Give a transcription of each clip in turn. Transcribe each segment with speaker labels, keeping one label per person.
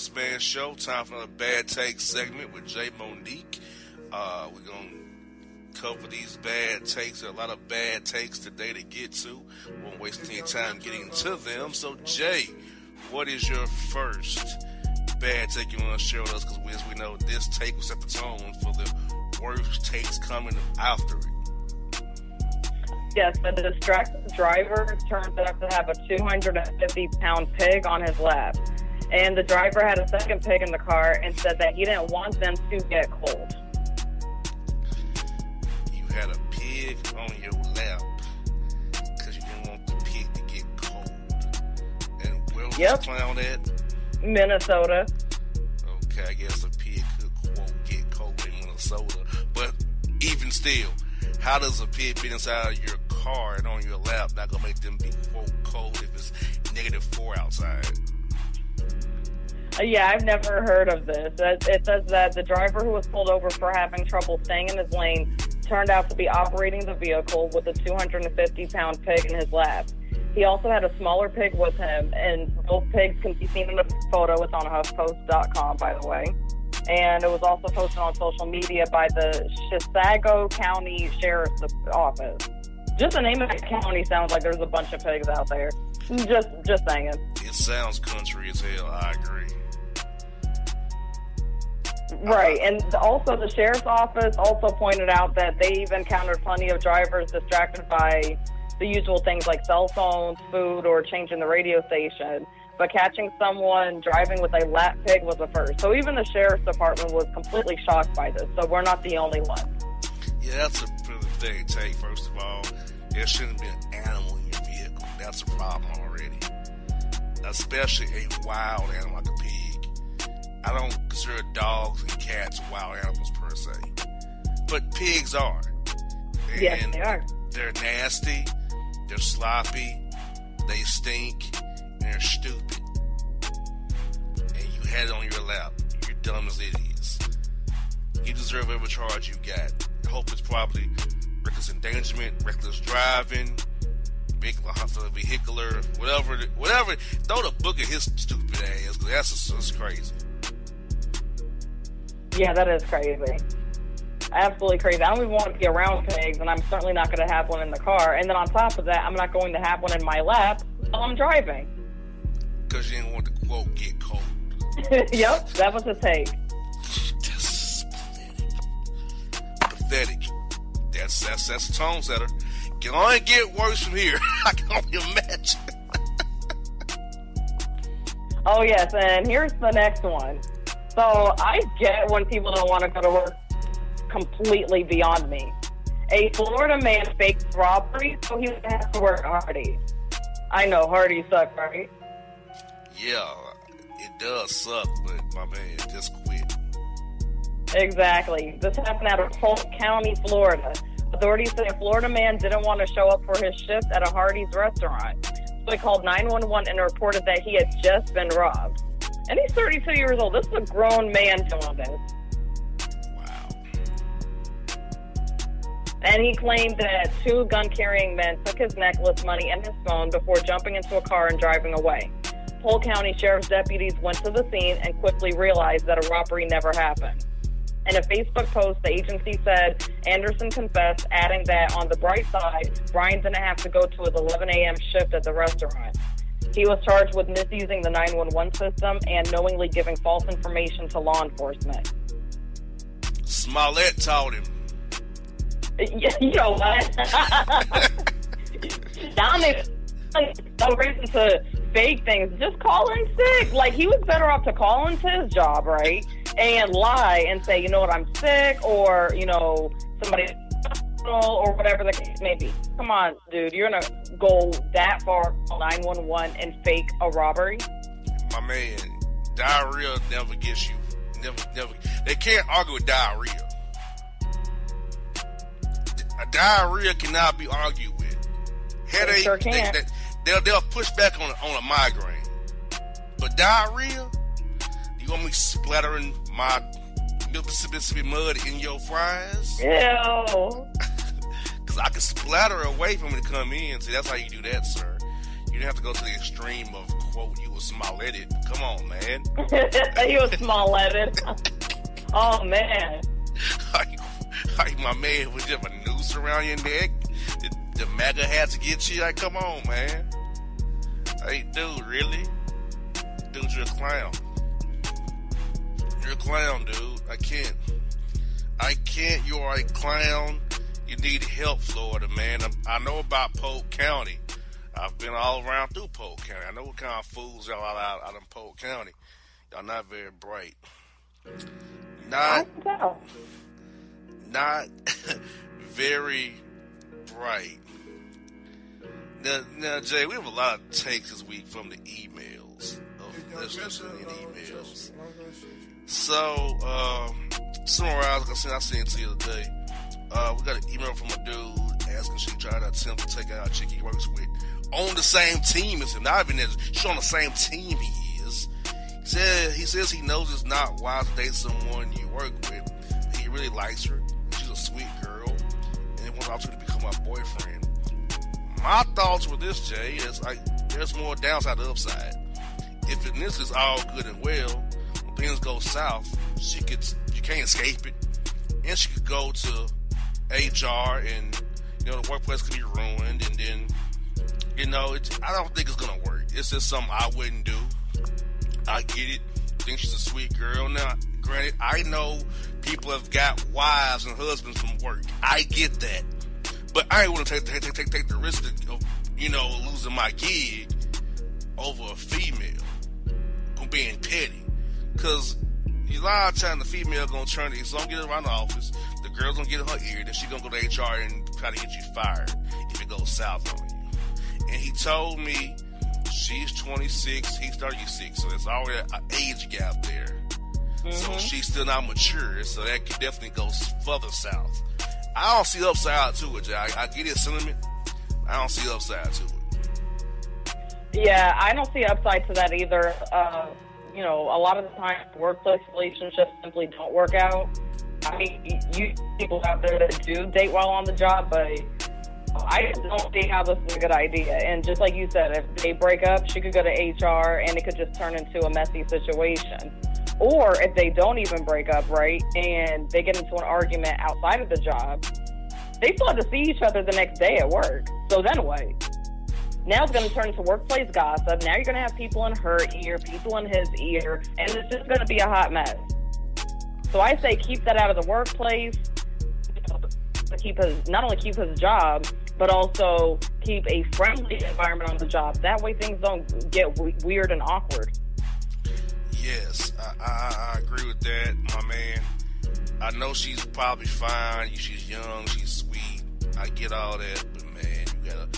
Speaker 1: Boss Man Show. Time for another Bad Take segment with Jae Monique. Uh, we're going to cover these bad takes. There are a lot of bad takes today to get to. Won't waste any time getting to them. So, Jay, what is your first bad take you want to share with us? Because as we know, this take will set the tone for the worst takes coming after it.
Speaker 2: Yes, the distracted driver turns out to have a 250 pound pig on his lap. And the driver had a second pig in the car and said that he didn't want them to get cold.
Speaker 1: You had a pig on your lap because you didn't want the pig to get cold. And where was yep. clown at?
Speaker 2: Minnesota.
Speaker 1: Okay, I guess a pig could quote get cold in Minnesota. But even still, how does a pig fit inside your car and on your lap not gonna make them be quote cold if it's negative four outside?
Speaker 2: Yeah, I've never heard of this. It says that the driver who was pulled over for having trouble staying in his lane turned out to be operating the vehicle with a 250 pound pig in his lap. He also had a smaller pig with him, and both pigs can be seen in a photo. It's on HuffPost.com, by the way. And it was also posted on social media by the Chisago County Sheriff's Office. Just the name of the county sounds like there's a bunch of pigs out there. Just, just saying.
Speaker 1: It sounds country as hell. I agree.
Speaker 2: Right, and also the sheriff's office also pointed out that they've encountered plenty of drivers distracted by the usual things like cell phones, food, or changing the radio station. But catching someone driving with a lap pig was a first. So even the sheriff's department was completely shocked by this. So we're not the only one.
Speaker 1: Yeah, that's a pretty big take. First of all, there shouldn't be an animal in your vehicle. That's a problem already, especially a wild animal like a pig. I don't consider dogs and cats wild animals per se, but pigs are.
Speaker 2: And yes, they are.
Speaker 1: They're nasty. They're sloppy. They stink. And they're stupid. And you had it on your lap. You're dumb as it is. You deserve every charge you got. I hope it's probably reckless endangerment, reckless driving, vehicular, vehicular, whatever, whatever. Throw the book at his stupid ass. That's just, that's crazy.
Speaker 2: Yeah, that is crazy. Absolutely crazy. I don't even want to be around pigs, and I'm certainly not going to have one in the car. And then on top of that, I'm not going to have one in my lap while I'm driving.
Speaker 1: Because you didn't want the quote get cold.
Speaker 2: yep, that was the take.
Speaker 1: That's pathetic. Pathetic. That's that's that's a tone setter. Can only get worse from here. I can only imagine.
Speaker 2: oh yes, and here's the next one. So I get when people don't want to go to work completely beyond me. A Florida man faked robbery so he would have to work Hardee's. I know Hardy suck, right?
Speaker 1: Yeah, it does suck, but my man just quit.
Speaker 2: Exactly. This happened out of Polk County, Florida. Authorities say a Florida man didn't want to show up for his shift at a Hardee's restaurant. So he called 911 and reported that he had just been robbed. And he's 32 years old. This is a grown man doing this.
Speaker 1: Wow.
Speaker 2: And he claimed that two gun carrying men took his necklace, money, and his phone before jumping into a car and driving away. Polk County Sheriff's deputies went to the scene and quickly realized that a robbery never happened. In a Facebook post, the agency said Anderson confessed, adding that on the bright side, Brian didn't have to go to his 11 a.m. shift at the restaurant. He was charged with misusing the 911 system and knowingly giving false information to law enforcement.
Speaker 1: Smollett told him.
Speaker 2: You know what? Dominic, no reason to fake things. Just call in sick. Like he was better off to call into his job, right, and lie and say, you know what, I'm sick, or you know, somebody or whatever the case may be. Come on, dude, you're gonna go that far, 911, and fake a robbery?
Speaker 1: My man, diarrhea never gets you. Never, never. They can't argue with diarrhea. A diarrhea cannot be argued with. Headache,
Speaker 2: sure can't.
Speaker 1: They, they, will they'll push back on a, on a migraine. But diarrhea, you want me splattering my Mississippi mud in your fries?
Speaker 2: Ew.
Speaker 1: Because I can splatter away from it to come in. See, that's how you do that, sir. You didn't have to go to the extreme of, quote, you were small-headed. Come on, man.
Speaker 2: you was small-headed. oh, man.
Speaker 1: like, like my man was just a noose around your neck. The, the MAGA had to get you. Like, come on, man. Hey, dude, really? Dude, you're a clown. You're a clown, dude. I can't. I can't. You are a clown. You need help, Florida, man. I, I know about Polk County. I've been all around through Polk County. I know what kind of fools y'all are out, out in Polk County. Y'all not very bright. Not, not very bright. Now, now, Jay, we have a lot of takes this week from the emails of listeners and emails. So, um, summarize, like I said, I sent it to you the day. Uh, we got an email from a dude asking she tried to attempt to take out a chick he works with on the same team as him. Not even as she's on the same team he is. He said he says he knows it's not wise to date someone you work with. He really likes her. She's a sweet girl, and he wants opportunity to become my boyfriend. My thoughts with this, Jay, is like there's more downside to upside. If this is all good and well, things go south, she could you can't escape it, and she could go to HR and you know the workplace could be ruined, and then you know it's, I don't think it's gonna work. It's just something I wouldn't do. I get it. I think she's a sweet girl. Now, granted, I know people have got wives and husbands from work. I get that, but I ain't want to take, take take take the risk of you know losing my gig over a female being petty, because a lot of times the female gonna turn it. So don't get around the office. The girl's gonna get in her ear. Then she gonna go to HR and try to get you fired if it goes south on you. And he told me she's 26, he's 36, so there's already an age gap there. Mm-hmm. So she's still not mature, so that could definitely go further south. I don't see upside to it, Jay. I, I get his sentiment. I don't see upside to it.
Speaker 2: Yeah, I don't see upside to that either. Uh, you know, a lot of the time, workplace relationships simply don't work out. I mean, you people out there that do date while on the job, but I just don't see how this is a good idea. And just like you said, if they break up, she could go to HR and it could just turn into a messy situation. Or if they don't even break up, right, and they get into an argument outside of the job, they still have to see each other the next day at work. So then what? Now it's going to turn into workplace gossip. Now you're going to have people in her ear, people in his ear, and it's just going to be a hot mess. So I say keep that out of the workplace. Keep his not only keep his job, but also keep a friendly environment on the job. That way things don't get w- weird and awkward.
Speaker 1: Yes, I, I, I agree with that, my man. I know she's probably fine. She's young. She's sweet. I get all that, but man, you gotta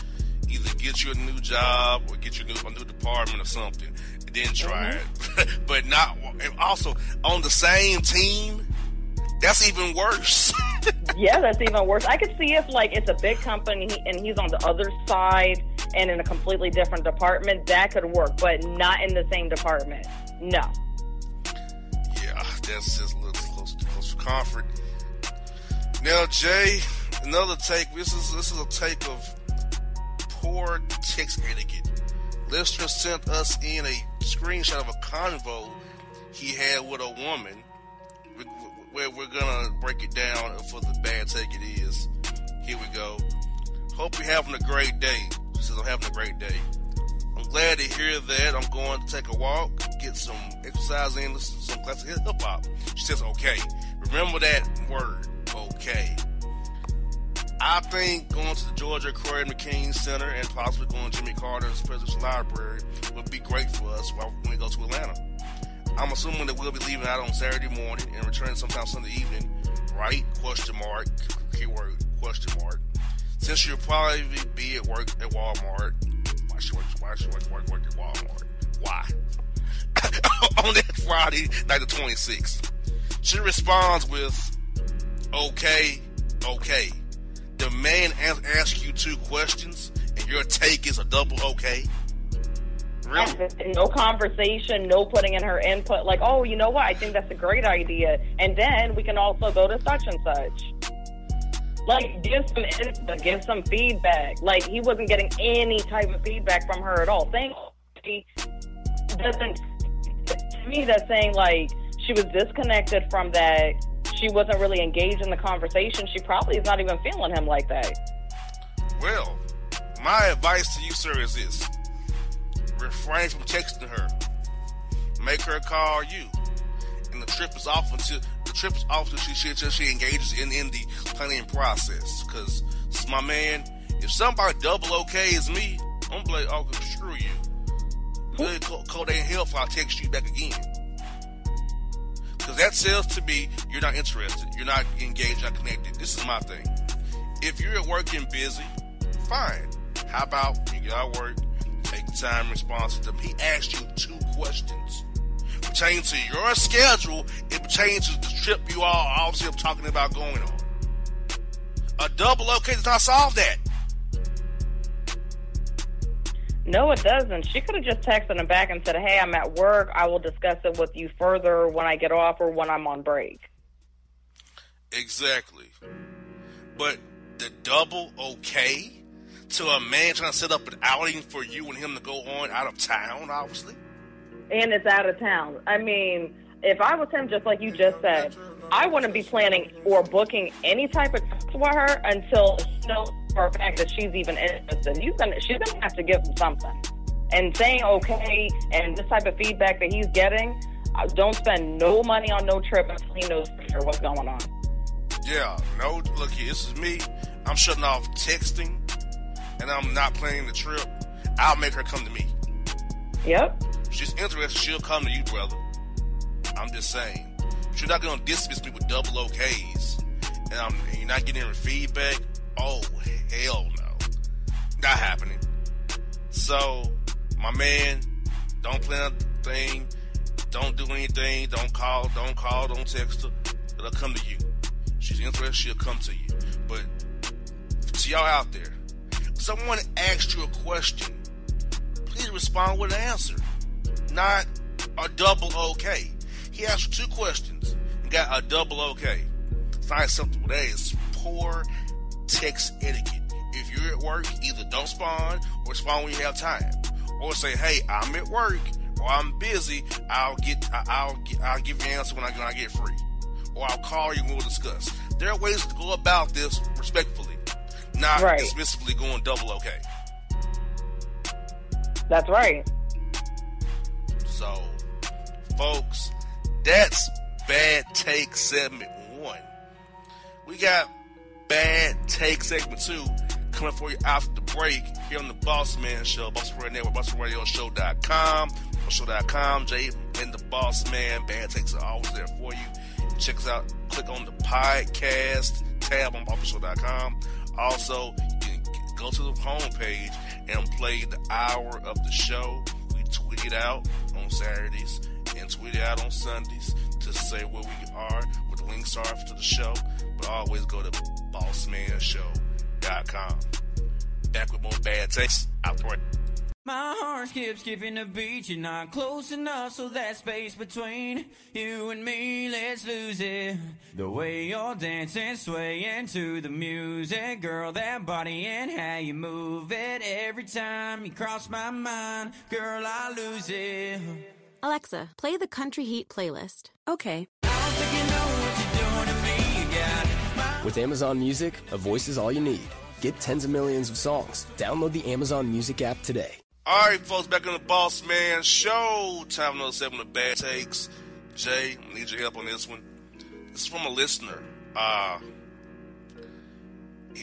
Speaker 1: either get you a new job or get you a new, a new department or something, and then try mm-hmm. it. but not also on the same team. That's even worse.
Speaker 2: yeah, that's even worse. I could see if like it's a big company and he's on the other side and in a completely different department, that could work, but not in the same department. No.
Speaker 1: Yeah, that's just a little close, close to comfort. Now, Jay, another take. This is this is a take of poor text etiquette. Listener sent us in a screenshot of a convo he had with a woman where we're gonna break it down for the bad take it is. Here we go. Hope you're having a great day. She says, I'm having a great day. I'm glad to hear that. I'm going to take a walk, get some exercise in, listen to some classic hip hop. She says, okay. Remember that word, okay. I think going to the Georgia Craig McCain Center and possibly going to Jimmy Carter's Presidential Library would be great for us when we go to Atlanta. I'm assuming that we'll be leaving out on Saturday morning and returning sometime Sunday evening, right? Question mark, keyword, question mark. Since you'll probably be at work at Walmart, why should work, why should work, work, work at Walmart? Why? on that Friday, night the 26th. She responds with, okay, okay. The man asks you two questions and your take is a double okay.
Speaker 2: Really? No conversation, no putting in her input. Like, oh, you know what? I think that's a great idea. And then we can also go to such and such. Like, give some input, give some feedback. Like, he wasn't getting any type of feedback from her at all. Saying he doesn't, to me, that's saying, like, she was disconnected from that. She wasn't really engaged in the conversation. She probably is not even feeling him like that.
Speaker 1: Well, my advice to you, sir, is this refrain from texting her. Make her call you. And the trip is off until the trip is off until she, she, until she engages in, in the planning process. Because, my man, if somebody double okays me, I'm gonna like, oh, screw you. Good code ain't hell if I text you back again. Because that says to me, you're not interested. You're not engaged, not connected. This is my thing. If you're at work and busy, fine. How about you get out of work, take the time response to them. He asked you two questions pertaining to your schedule. It pertains to the trip you all obviously are talking about going on. A double okay does not solve that.
Speaker 2: No, it doesn't. She could have just texted him back and said, Hey, I'm at work. I will discuss it with you further when I get off or when I'm on break.
Speaker 1: Exactly. But the double okay to a man trying to set up an outing for you and him to go on out of town, obviously.
Speaker 2: And it's out of town. I mean, if I was him, just like you just said, I wouldn't be planning or booking any type of for her until you know for a fact that she's even interested. You gonna, she's gonna have to give him something. And saying okay and this type of feedback that he's getting, uh, don't spend no money on no trip until he knows for sure what's going on.
Speaker 1: Yeah, no, look here, this is me. I'm shutting off texting and I'm not planning the trip, I'll make her come to me.
Speaker 2: Yep.
Speaker 1: If she's interested, she'll come to you, brother. I'm just saying. She's not gonna dismiss me with double OKs, and, I'm, and you're not getting any feedback. Oh hell no, not happening. So, my man, don't plan a thing. Don't do anything. Don't call. Don't call. Don't text her. It'll come to you. She's interested. She'll come to you. But to y'all out there, someone asked you a question, please respond with an answer, not a double okay. He asked two questions and got a double okay. It's not acceptable. That is poor text etiquette. If you're at work, either don't spawn or spawn when you have time, or say, "Hey, I'm at work." Or I'm busy. I'll get. I'll. I'll give you an answer when I, when I get free, or I'll call you and we'll discuss. There are ways to go about this respectfully not right. dismissively going double okay.
Speaker 2: That's right.
Speaker 1: So, folks, that's bad take segment one. We got bad take segment two coming for you after the break here on the Boss Man Show, Boss Radio Network, BossRadioShow.com, Show.com, Jay and the Boss Man. Bad takes are always there for you. Check us out. Click on the podcast tab on BossRadio.com. Also, you can go to the homepage and play the hour of the show. We tweet it out on Saturdays and tweet it out on Sundays to say where we are, what the links are to the show. But always go to bossmanshow.com. Back with more bad takes. Out the way.
Speaker 3: My heart skips skipping the beat. You're not close enough, so that space between you and me, let's lose it. The way you're dancing, swaying to the music, girl, that body and how you move it. Every time you cross my mind, girl, I lose it.
Speaker 4: Alexa, play the Country Heat playlist.
Speaker 5: Okay.
Speaker 4: With Amazon Music, a voice is all you need. Get tens of millions of songs. Download the Amazon Music app today.
Speaker 1: All right, folks, back on the Boss Man Show. Time another seven of bad takes. Jay, I need your help on this one. This is from a listener. Uh,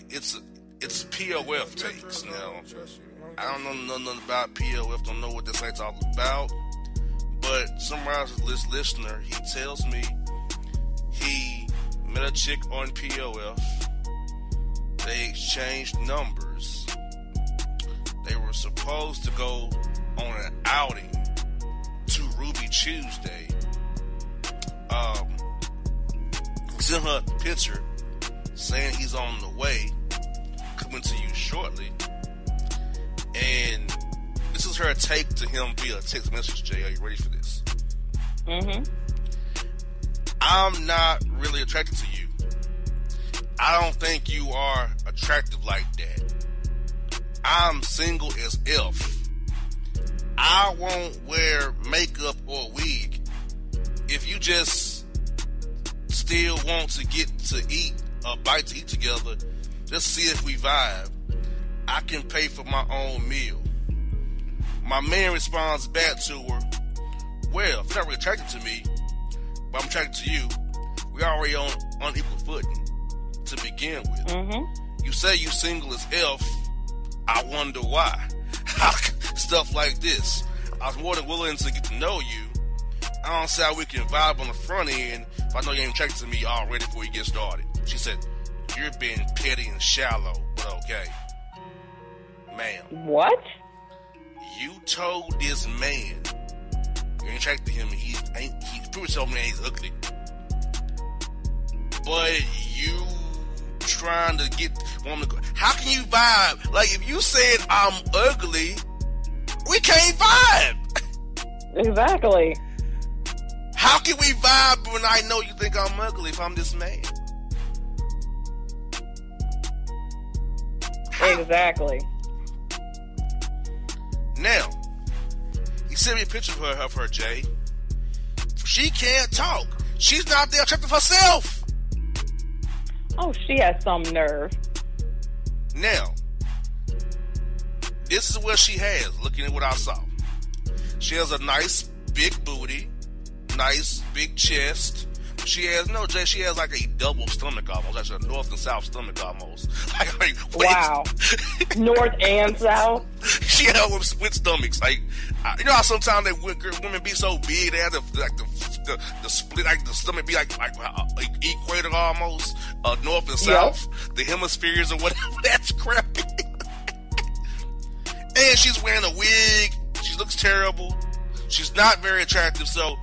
Speaker 1: it's it's POF takes. Now, I don't know nothing about POF. Don't know what this site's all about. But summarize this listener. He tells me he met a chick on POF. They exchanged numbers. They were supposed to go on an outing to Ruby Tuesday. Um, sent her a picture saying he's on the way, coming to you shortly. And this is her take to him via text message, Jay. Are you ready for this?
Speaker 2: Mm-hmm.
Speaker 1: I'm not really attracted to you. I don't think you are attractive like that. I'm single as if. I won't wear makeup or wig. If you just still want to get to eat a bite to eat together, just see if we vibe. I can pay for my own meal. My man responds back to her, Well, if you're not really attracted to me, but I'm attracted to you, we already on unequal footing to begin with.
Speaker 2: Mm-hmm.
Speaker 1: You say you single as F. I wonder why. Stuff like this. I was more than willing to get to know you. I don't see how we can vibe on the front end if I know you ain't attracted to me already before we get started. She said, You're being petty and shallow, but okay. Ma'am,
Speaker 2: What?
Speaker 1: you told this man you ain't attracted to him. He ain't. He told me that he's ugly, but you trying to get woman to go. How can you vibe? Like if you said I'm ugly, we can't vibe.
Speaker 2: Exactly.
Speaker 1: How can we vibe when I know you think I'm ugly if I'm this man? How?
Speaker 2: Exactly.
Speaker 1: Now, sent me a picture of her, of her, Jay. She can't talk. She's not there attractive herself.
Speaker 2: Oh, she has some nerve.
Speaker 1: Now, this is what she has, looking at what I saw. She has a nice big booty, nice big chest. She has no Jay. She has like a double stomach almost, That's a north and south stomach almost. Like, like.
Speaker 2: Wow. North and south.
Speaker 1: she had with split stomachs. Like I- you know how sometimes they women women be so big they have the like the, the, the split like the stomach be like like, uh, like equator almost uh, north and
Speaker 2: Yep.
Speaker 1: south the hemispheres or whatever. That's crappy. and she's wearing a wig. She looks terrible. She's not very attractive. So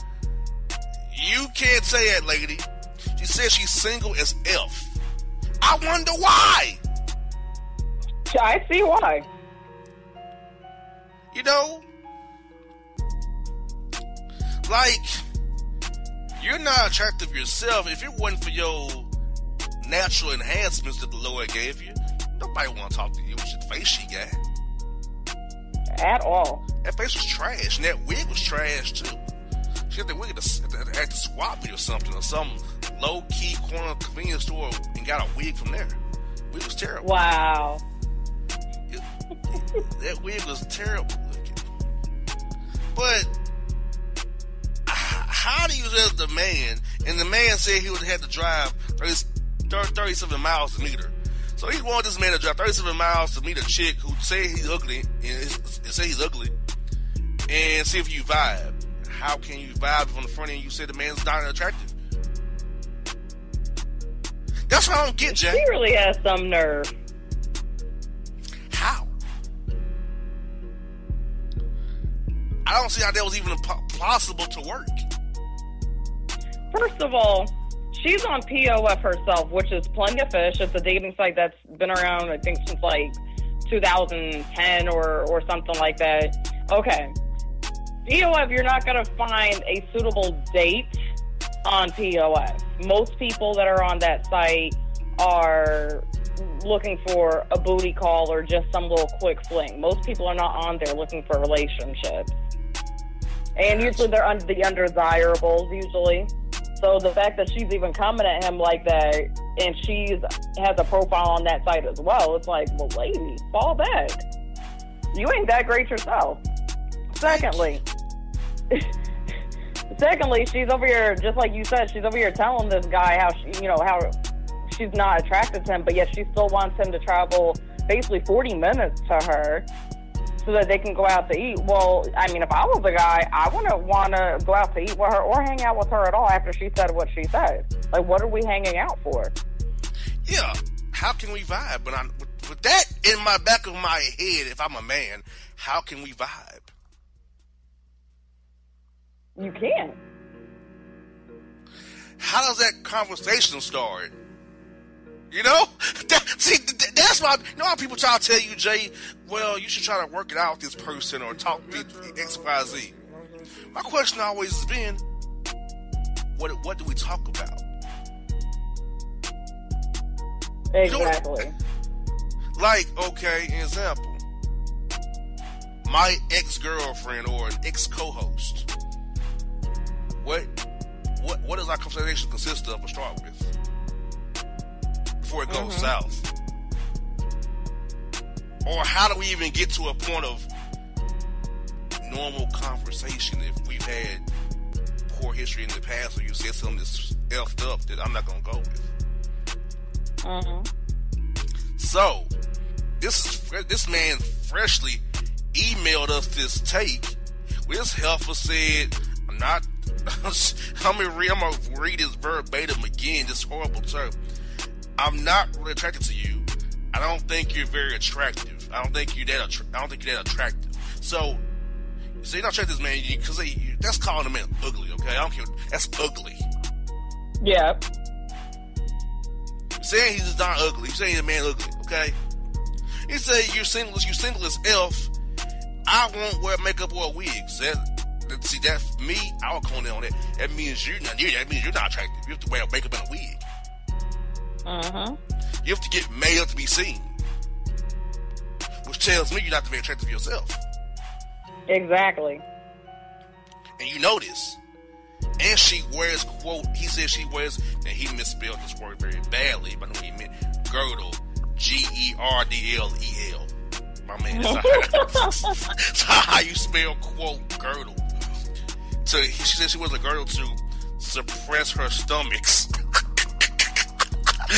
Speaker 1: you can't say that, lady. She says she's single as F. I wonder why.
Speaker 2: I see why.
Speaker 1: You know? Like, you're not attractive yourself. If it wasn't for your natural enhancements that the Lord gave you, nobody want to talk to you with your face she got.
Speaker 2: At all.
Speaker 1: That face was trash, and that wig was trash too. She had the wig at the, at the, at the swap meet or something, or some low key corner convenience store and got a wig from there. Wig was terrible.
Speaker 2: Wow.
Speaker 1: It- that wig was terrible looking. But how do you as the man? And the man said he would have had to drive 30, 37 miles to meet her. So he wanted this man to drive 37 miles to meet a chick who say he's ugly and, and say he's ugly and see if you vibe. How can you vibe from the front end? You say the man's not attractive. That's what I don't get,
Speaker 2: Jack.
Speaker 1: She
Speaker 2: really has some nerve.
Speaker 1: How? I don't see how that was even possible to work.
Speaker 2: First of all, she's on POF herself, which is Plenty of Fish. It's a dating site that's been around, I think, since like 2010 or, or something like that. Okay. POF, you're not going to find a suitable date on POF. Most people that are on that site are looking for a booty call or just some little quick fling. Most people are not on there looking for relationships. And usually they're under the undesirables, usually. So the fact that she's even coming at him like that, and she's has a profile on that site as well. It's like, well, lady, fall back. You ain't that great yourself. Secondly, secondly, she's over here, just like you said, she's over here telling this guy how she, you know, how she's not attracted to him, but yet she still wants him to travel basically 40 minutes to her so that they can go out to eat. Well, I mean, if I was a guy, I wouldn't want to go out to eat with her or hang out with her at all after she said what she said. Like, what are we hanging out for?
Speaker 1: Yeah, how can we vibe? But I'm, with, with that in my back of my head, if I'm a man, how can we vibe?
Speaker 2: You can't.
Speaker 1: How does that conversation start? You know, that, see, that's why. You know how people try to tell you, Jay, well, you should try to work it out with this person or talk to X, Y, Z. My question always has been, what what do we talk about?
Speaker 2: Exactly. You know,
Speaker 1: like, okay, example, my ex girlfriend or an ex co-host. What what what does our conversation consist of to start with? Before it goes mm-hmm. south. Or how do we even get to a point of normal conversation if we've had poor history in the past or you said something that's effed up that I'm not gonna go with?
Speaker 2: Mm-hmm.
Speaker 1: So, this this man freshly emailed us this take. This helper said, "I'm not I'm gonna read, I'm gonna read this verbatim again. This horrible term. I'm not really attracted to you. I don't think you're very attractive. I don't think you're that. Attra- I don't think you're that attractive. So, so you're not attracted to this man because that's calling a man ugly. Okay, I don't care. That's ugly.
Speaker 2: Yeah.
Speaker 1: Saying he's just not ugly. You Saying the man ugly. Okay. He said you're single. You're single as elf. I won't wear makeup or wigs. That, See that me, I would cone in on that. That means you're not. That means you're not attractive. You have to wear a makeup and a wig.
Speaker 2: Uh huh.
Speaker 1: You have to get male to be seen, which tells me you're not very attractive yourself.
Speaker 2: Exactly.
Speaker 1: And you know this. And she wears quote. He says she wears, and he misspelled this word very badly, but I know he meant girdle. G E R D L E L. My man, that's how you spell quote girdle to she said she was a girdle to suppress her stomachs.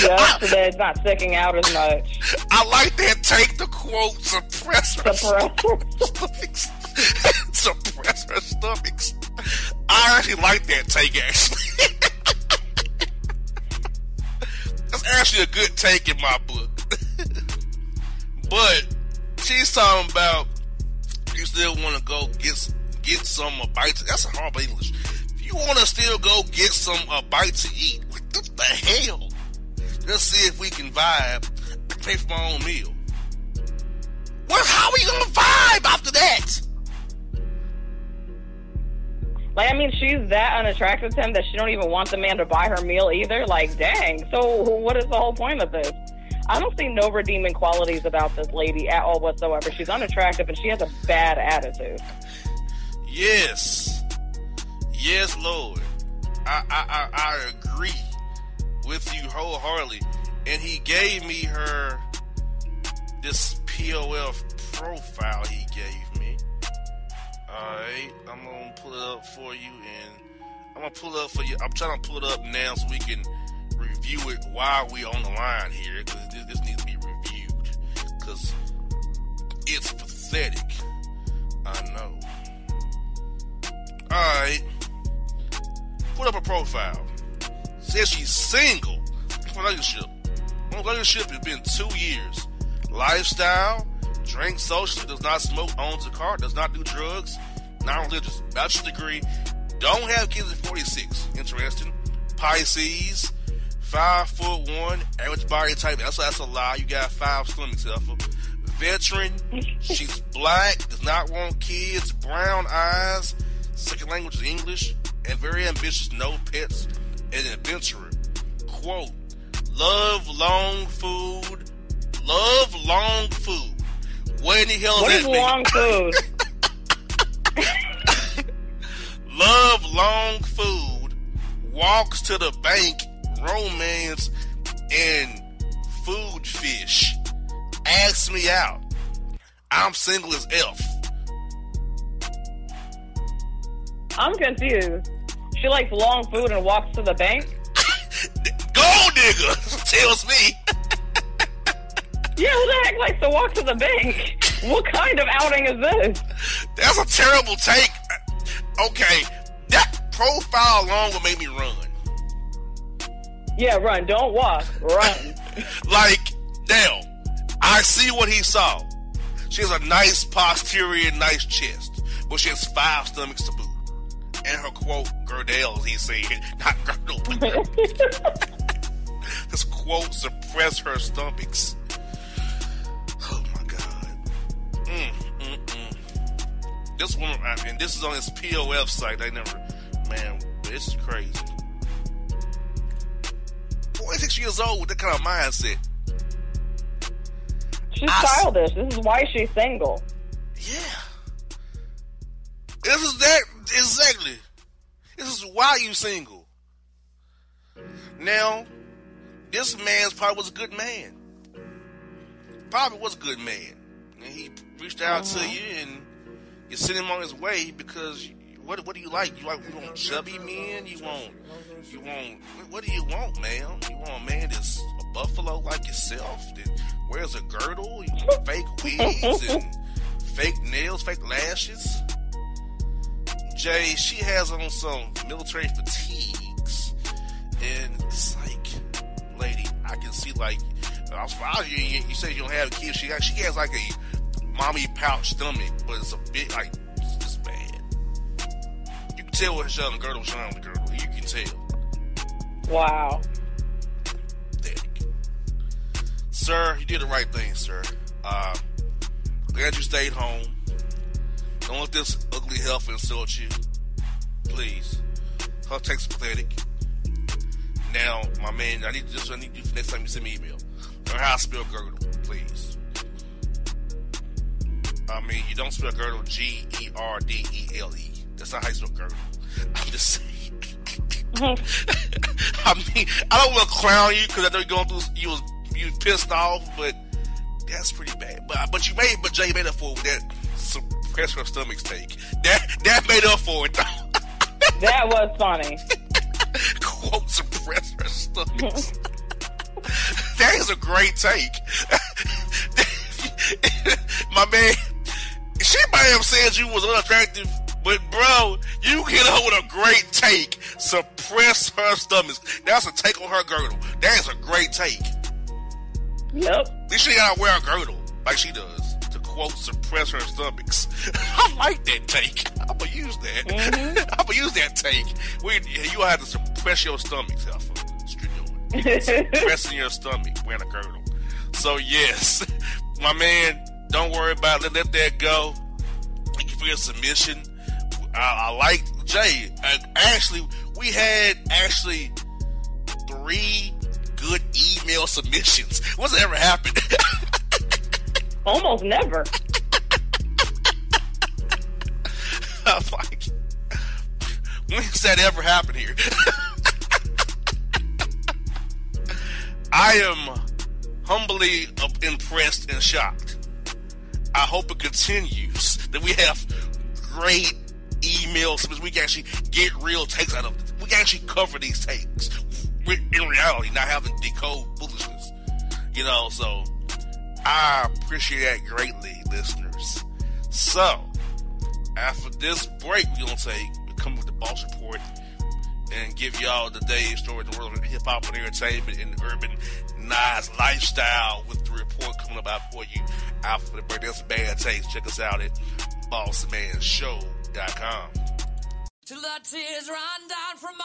Speaker 2: yeah, so that it's not sticking out as much.
Speaker 1: I like that. Take the quote, suppress her
Speaker 2: suppress.
Speaker 1: stomachs. suppress her stomachs. I actually like that take. Actually, that's actually a good take in my book. but she's talking about you still want to go get get some a bite. To, that's a horrible English. If you want to still go get some a bite to eat, what the hell? Let's see if we can vibe. Pay for my own meal. Well, how are we gonna vibe after that?
Speaker 2: Like, I mean, she's that unattractive to him that she don't even want the man to buy her meal either. Like, dang. So, what is the whole point of this? I don't see no redeeming qualities about this lady at all whatsoever. She's unattractive and she has a bad attitude.
Speaker 1: Yes. Yes, Lord. I, I, I, I agree with you wholeheartedly. And he gave me her this POF profile he gave me. Alright, I'm gonna pull it up for you and I'm gonna pull it up for you. I'm trying to pull it up now so we can review it while we on the line here because this, this needs to be reviewed because it's pathetic. I know. Alright. Put up a profile. Says she's single. Relationship. Relationship has been two years. Lifestyle, drink socially, does not smoke, owns a car, does not do drugs, non-religious, bachelor's degree, don't have kids at 46. Interesting. Pisces, five foot one, average body type. That's that's a lie. You got five stomachs, Alpha. Veteran. She's black. Does not want kids. Brown eyes. Second language is English, and very ambitious, no pets, and an adventurer. Quote, love long food, love long food. What in the hell
Speaker 2: what
Speaker 1: is
Speaker 2: that long food?
Speaker 1: love long food, walks to the bank, romance, and food fish Ask me out. I'm single as F.
Speaker 2: I'm confused. She likes long food and walks to the bank.
Speaker 1: Gold digger tells me.
Speaker 2: Yeah, who the heck likes to walk to the bank? What kind of outing is this?
Speaker 1: That's a terrible take. Okay, that profile alone will make me run.
Speaker 2: Yeah, run. Don't walk. Run.
Speaker 1: Like, now, I see what he saw. She has a nice posterior, nice chest, but she has five stomachs to boot. And her quote, Girdle, he said, not girdle, but this quote, suppress her stomachs. Oh my God. Mm, mm, mm. This one, I mean, this is on his POF site. They never, man, this is crazy. 46 years old with that kind of mindset.
Speaker 2: She's
Speaker 1: I
Speaker 2: childish. This is why she's single.
Speaker 1: Yeah. This is that exactly. This is why you single. Now, this man's probably was a good man. Probably was a good man. And he reached out to uh-huh. you and you sent him on his way because you, what what do you like? You like you want chubby men? You want you want what do you want, man? You want a man that's a buffalo like yourself that wears a girdle, you want fake wigs and fake nails, fake lashes. Jay, she has on some military fatigues, and it's like, lady, I can see like, I was surprised you, you, you said you don't have kids. She got, she has like a mommy pouch stomach, but it's a bit like it's just bad. You can tell what the girdle, showing the girdle. You can tell.
Speaker 2: Wow.
Speaker 1: Pathetic. Sir, you did the right thing, sir. Uh, glad you stayed home. Don't let this ugly health insult you. Please. Her text pathetic. Now, my man, I need just I need you for next time you send me email. Learn how to spell girdle, please. I mean, you don't spell girdle G E R D E L E. That's not how you spell girdle. I'm just saying. I mean, I don't want to clown you because I know you're going through. You was you pissed off, but that's pretty bad. But but you made but Jay made up for that suppress her stomach's take. That that made up for it.
Speaker 2: That was funny.
Speaker 1: Quote suppress her stomachs. that is a great take. My man, she might have said you was unattractive, but bro, you hit her with a great take. Suppress her stomachs. That's a take on her girdle. That is a great take.
Speaker 2: Yep.
Speaker 1: Least she gotta wear a girdle like she does quote suppress her stomachs. I like that take. I'm gonna use that. I'm gonna use that take. We, you have to suppress your stomachs, Alpha. That's what you're. Suppressing your stomach wearing a girdle. So yes, my man, don't worry about it. Let that go. Thank you for your submission. I, I like Jay. Uh, actually, we had actually three good email submissions. What's ever happened?
Speaker 2: Almost never.
Speaker 1: Oh, I'm like, when has that ever happened here? I am humbly impressed and shocked. I hope it continues that we have great emails because we can actually get real takes out of it. We can actually cover these takes in reality, not having decode foolishness. You know, so I appreciate that greatly, listeners. So, after this break, we're gonna take we come with the boss report and give y'all the day's story of the world of hip hop and entertainment and urban nice lifestyle with the report coming up out for you after the break. That's bad taste. Check us out at bossmanshow.com.
Speaker 5: Till the tears run down from my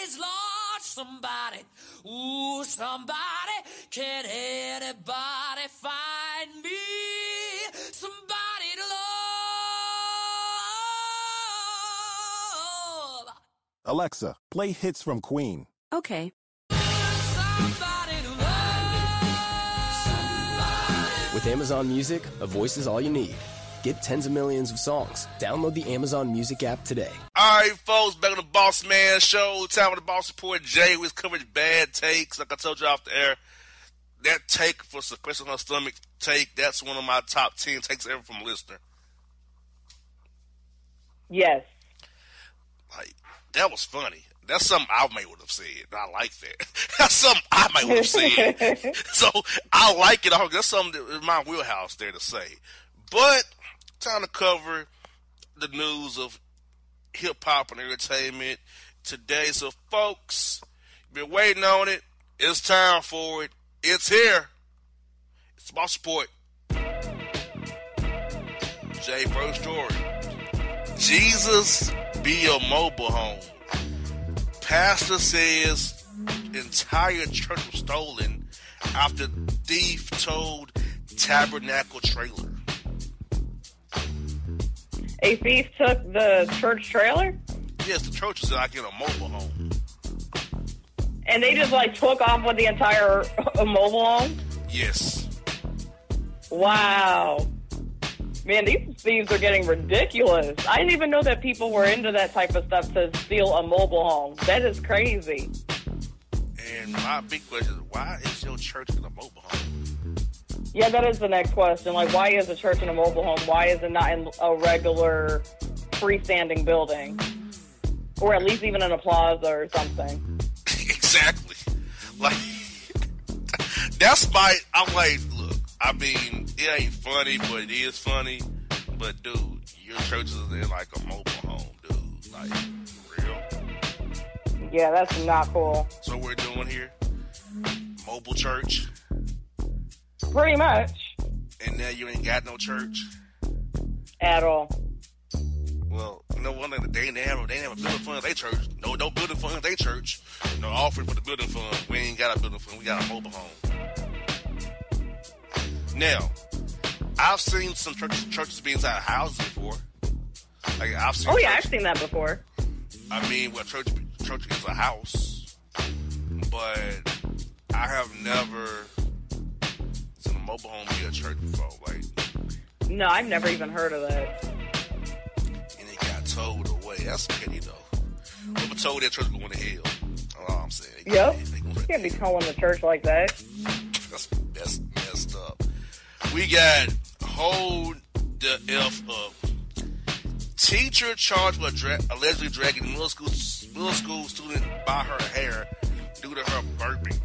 Speaker 5: eyes, Lord, somebody, ooh, somebody, can anybody find me? Somebody to love.
Speaker 6: Alexa, play hits from Queen.
Speaker 7: Okay.
Speaker 5: Somebody to love.
Speaker 4: With Amazon Music, a voice is all you need. Get tens of millions of songs. Download the Amazon Music app today.
Speaker 1: All right, folks, back on the Boss Man Show. Time with the Boss Report. Jay, we covered bad takes. Like I told you off the air, that take for suppressing her stomach take, that's one of my top 10 takes ever from a listener.
Speaker 2: Yes.
Speaker 1: Like, that was funny. That's something I may would have said. I like that. That's something I might would have said. so I like it. That's something that in my wheelhouse there to say. But time to cover the news of hip hop and entertainment today. So, folks, been waiting on it. It's time for it. It's here. It's about support. Jay, first story. Jesus be a mobile home. Pastor says entire church was stolen after thief told tabernacle trailer.
Speaker 2: A thief took the church trailer
Speaker 1: Yes, the church is like in a mobile home.
Speaker 2: and they just like took off with the entire mobile home.
Speaker 1: Yes.
Speaker 2: Wow. Man, these thieves are getting ridiculous. I didn't even know that people were into that type of stuff to steal a mobile home. That is crazy.
Speaker 1: And my big question is, why is your church in a mobile home?
Speaker 2: Yeah, that is the next question. Like, why is a church in a mobile home? Why is it not in a regular freestanding building? Or at least even in a plaza or something.
Speaker 1: exactly. Like that's my. I'm like, look. I mean, it ain't funny, but it is funny. But dude, your church is in like a mobile home, dude. Like real.
Speaker 2: Yeah, that's not cool.
Speaker 1: So we're doing here mobile church,
Speaker 2: Pretty much.
Speaker 1: and now you ain't got no church.
Speaker 2: At all.
Speaker 1: Well, you know one thing they ain't have they ain't have a building fund their church. No, no building fund their church. No offering for the building fund. We ain't got a building fund. We got a mobile home. Now, I've seen some churches, churches be inside houses before. Like I've seen.
Speaker 2: Oh, yeah, I've seen that before.
Speaker 1: I mean, well, church church is a house, but I have never mobile home be a church before. Like,
Speaker 2: No, I've never even heard of that.
Speaker 1: and it got towed away. That's petty though. Whoever told that church going to hell. That's all I'm saying. They
Speaker 2: Yep.
Speaker 1: They, they
Speaker 2: You can't be calling the church like that.
Speaker 1: That's, that's messed up. We got hold the f up. Teacher charged with dra- allegedly dragging middle school middle school student by her hair due to her burping.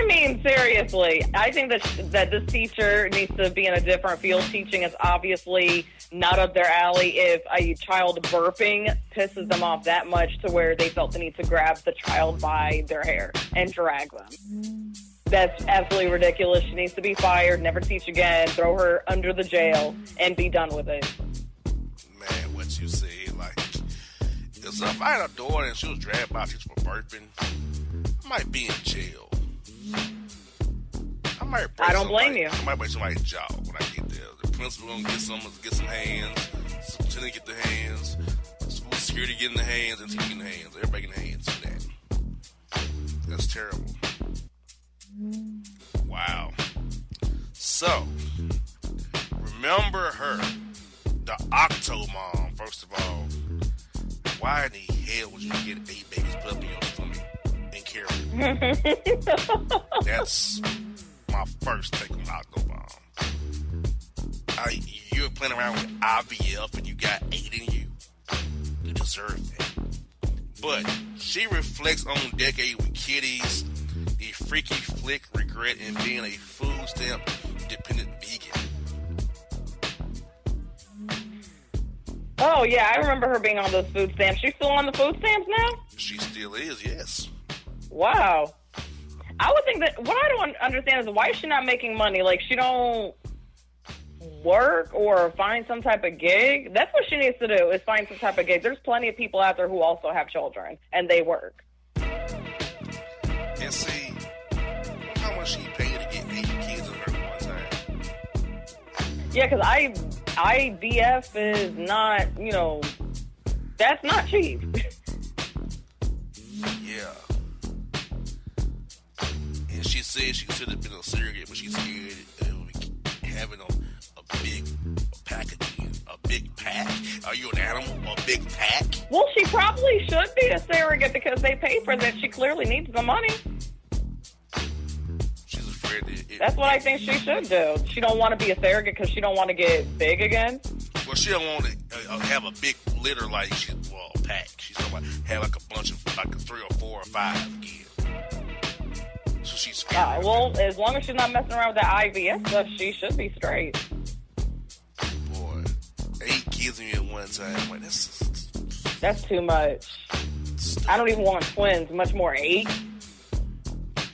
Speaker 2: I mean, seriously, I think that that this teacher needs to be in a different field. Teaching is obviously not up their alley. If a child burping pisses them off that much to where they felt the need to grab the child by their hair and drag them. That's absolutely ridiculous. She needs to be fired, never teach again, throw her under the jail, and be done with it.
Speaker 1: Man, what you say? Like, if I had a daughter and she was dragged by teacher for burping, I might be in jail. I might break
Speaker 2: I don't blame you.
Speaker 1: I might break somebody's jaw when I get there. The principal gonna get some, get some hands. Superintendent get the hands. School security getting the hands, and getting the hands. Everybody getting the hands for that. That's terrible. Wow. So, remember her, the Octo Mom. First of all, why in the hell would you get eight babies put up in your stomach and carry? That's my first take on Octo Mom. I, you're playing around with IVF and you got eight in you. You deserve that. But she reflects on decade with kitties, the freaky flick regret in being a food stamp dependent vegan.
Speaker 2: Oh yeah, I remember her being on those food stamps. She's still on the food stamps now.
Speaker 1: She still is, yes.
Speaker 2: Wow. I would think that what I don't understand is why is she not making money? Like she don't work or find some type of gig. That's what she needs to do is find some type of gig. There's plenty of people out there who also have children and they work.
Speaker 1: And see, how much she paid to get eight kids in her one time?
Speaker 2: Yeah, because I IVF is not you know that's not cheap.
Speaker 1: Yeah. And she said she should have been a surrogate, but she's scared of having them big pack again. A big pack? Are you an animal? A big pack?
Speaker 2: Well, she probably should be a surrogate because they pay for that. She clearly needs the money.
Speaker 1: She's afraid that it,
Speaker 2: That's what I think she should do. She don't want to be a surrogate because she don't want to get big again.
Speaker 1: Well, she don't want to uh, uh, have a big litter like she well a pack. She's gonna have like a bunch of like a three or four or five again. She's
Speaker 2: Uh, well, as long as she's not messing around with that IVF stuff, she should be straight.
Speaker 1: boy, eight kids in at one time. Like that's
Speaker 2: That's too much. I don't even want twins, much more eight